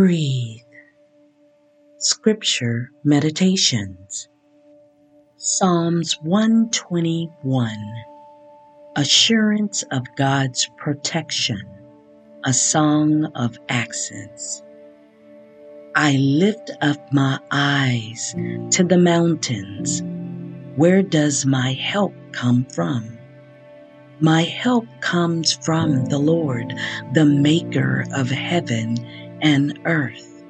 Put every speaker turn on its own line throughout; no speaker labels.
Breathe. Scripture Meditations Psalms 121 Assurance of God's Protection A Song of Ascents I lift up my eyes to the mountains. Where does my help come from? My help comes from the Lord, the maker of heaven and earth.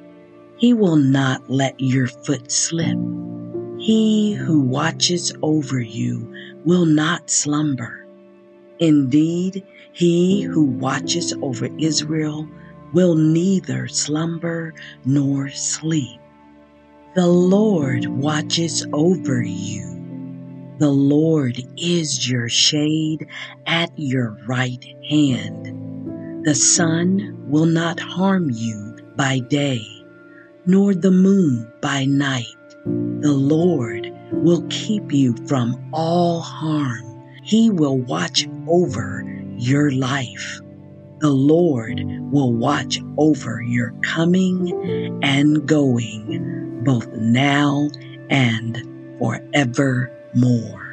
He will not let your foot slip. He who watches over you will not slumber. Indeed, he who watches over Israel will neither slumber nor sleep. The Lord watches over you. The Lord is your shade at your right hand. The sun will not harm you by day, nor the moon by night. The Lord will keep you from all harm. He will watch over your life. The Lord will watch over your coming and going, both now and forevermore.